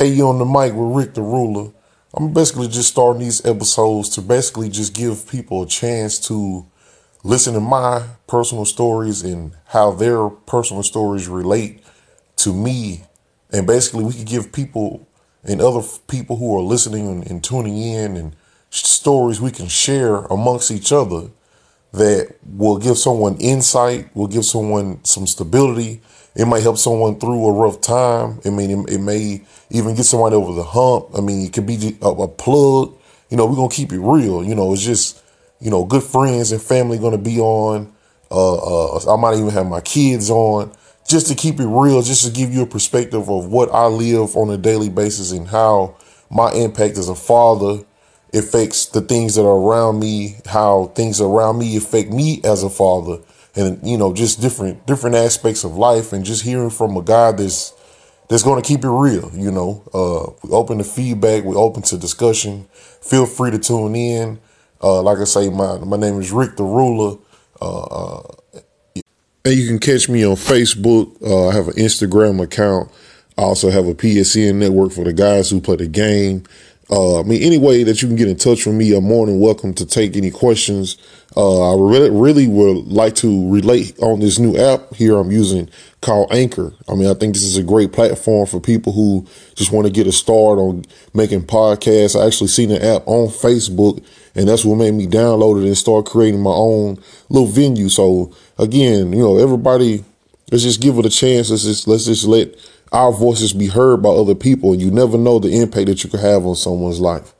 Hey, you on the mic with Rick the Ruler. I'm basically just starting these episodes to basically just give people a chance to listen to my personal stories and how their personal stories relate to me. And basically, we can give people and other people who are listening and, and tuning in and stories we can share amongst each other that will give someone insight, will give someone some stability. It might help someone through a rough time. I mean, it, it may even get someone over the hump. I mean, it could be a, a plug. You know, we're going to keep it real. You know, it's just, you know, good friends and family going to be on. Uh, uh, I might even have my kids on just to keep it real, just to give you a perspective of what I live on a daily basis and how my impact as a father affects the things that are around me, how things around me affect me as a father, and you know, just different different aspects of life, and just hearing from a guy that's that's going to keep it real. You know, uh, we open to feedback, we open to discussion. Feel free to tune in. Uh, like I say, my my name is Rick the Ruler. Uh, uh and you can catch me on Facebook. Uh, I have an Instagram account. I also have a PSN network for the guys who play the game. Uh, I mean, any way that you can get in touch with me, I'm more than welcome to take any questions. Uh, I really, really would like to relate on this new app here I'm using called Anchor. I mean, I think this is a great platform for people who just want to get a start on making podcasts. I actually seen the app on Facebook and that's what made me download it and start creating my own little venue. So again, you know, everybody, let's just give it a chance. Let's just, let's just let our voices be heard by other people, and you never know the impact that you could have on someone's life.